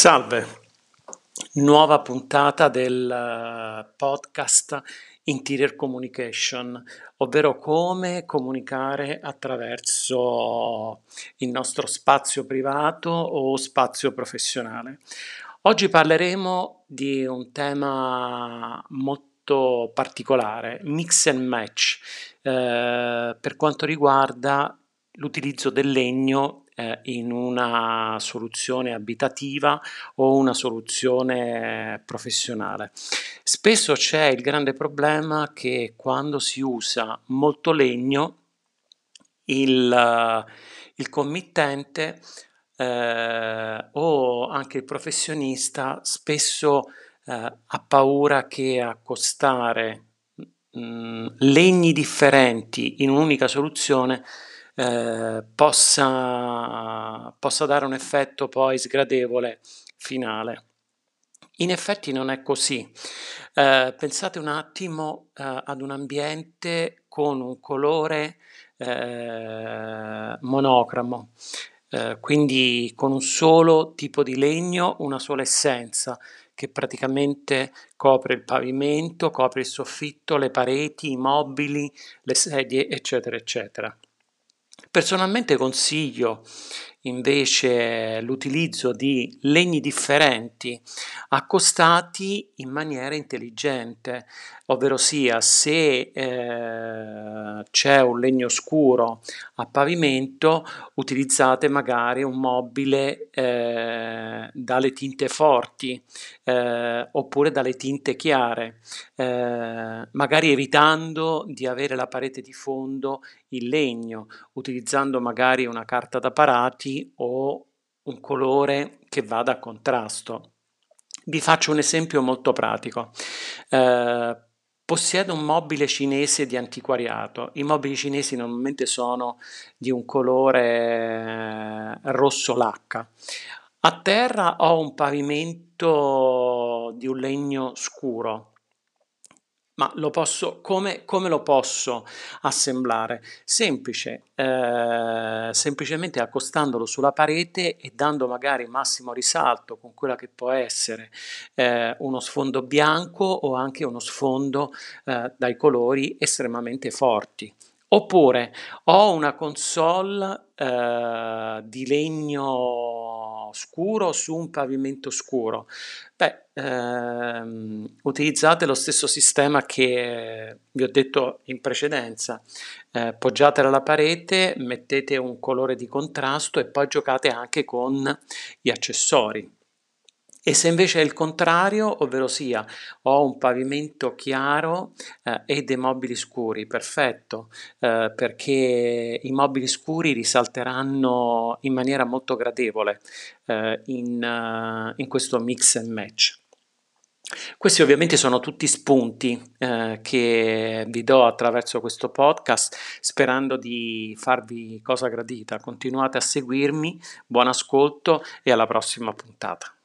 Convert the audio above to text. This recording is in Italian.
Salve, nuova puntata del eh, podcast Interior Communication, ovvero come comunicare attraverso il nostro spazio privato o spazio professionale. Oggi parleremo di un tema molto particolare, mix and match, eh, per quanto riguarda l'utilizzo del legno eh, in una soluzione abitativa o una soluzione professionale. Spesso c'è il grande problema che quando si usa molto legno, il, il committente eh, o anche il professionista spesso eh, ha paura che accostare mh, legni differenti in un'unica soluzione eh, possa, possa dare un effetto poi sgradevole finale. In effetti non è così. Eh, pensate un attimo eh, ad un ambiente con un colore eh, monocramo, eh, quindi con un solo tipo di legno, una sola essenza che praticamente copre il pavimento, copre il soffitto, le pareti, i mobili, le sedie, eccetera, eccetera. Personalmente consiglio invece l'utilizzo di legni differenti accostati in maniera intelligente, ovvero sia se eh, c'è un legno scuro a pavimento utilizzate magari un mobile eh, dalle tinte forti eh, oppure dalle tinte chiare, eh, magari evitando di avere la parete di fondo in legno, utilizzando magari una carta da parati o un colore che vada a contrasto. Vi faccio un esempio molto pratico. Eh, possiedo un mobile cinese di antiquariato. I mobili cinesi normalmente sono di un colore rosso lacca. A terra ho un pavimento di un legno scuro, ma lo posso, come, come lo posso assemblare? Semplice, eh, semplicemente accostandolo sulla parete e dando magari massimo risalto con quella che può essere eh, uno sfondo bianco o anche uno sfondo eh, dai colori estremamente forti. Oppure ho una console eh, di legno scuro su un pavimento scuro. Beh, ehm, utilizzate lo stesso sistema che vi ho detto in precedenza. Eh, poggiatela alla parete, mettete un colore di contrasto e poi giocate anche con gli accessori. E se invece è il contrario, ovvero sia ho un pavimento chiaro eh, e dei mobili scuri, perfetto, eh, perché i mobili scuri risalteranno in maniera molto gradevole eh, in, uh, in questo mix and match. Questi ovviamente sono tutti spunti eh, che vi do attraverso questo podcast sperando di farvi cosa gradita. Continuate a seguirmi, buon ascolto e alla prossima puntata.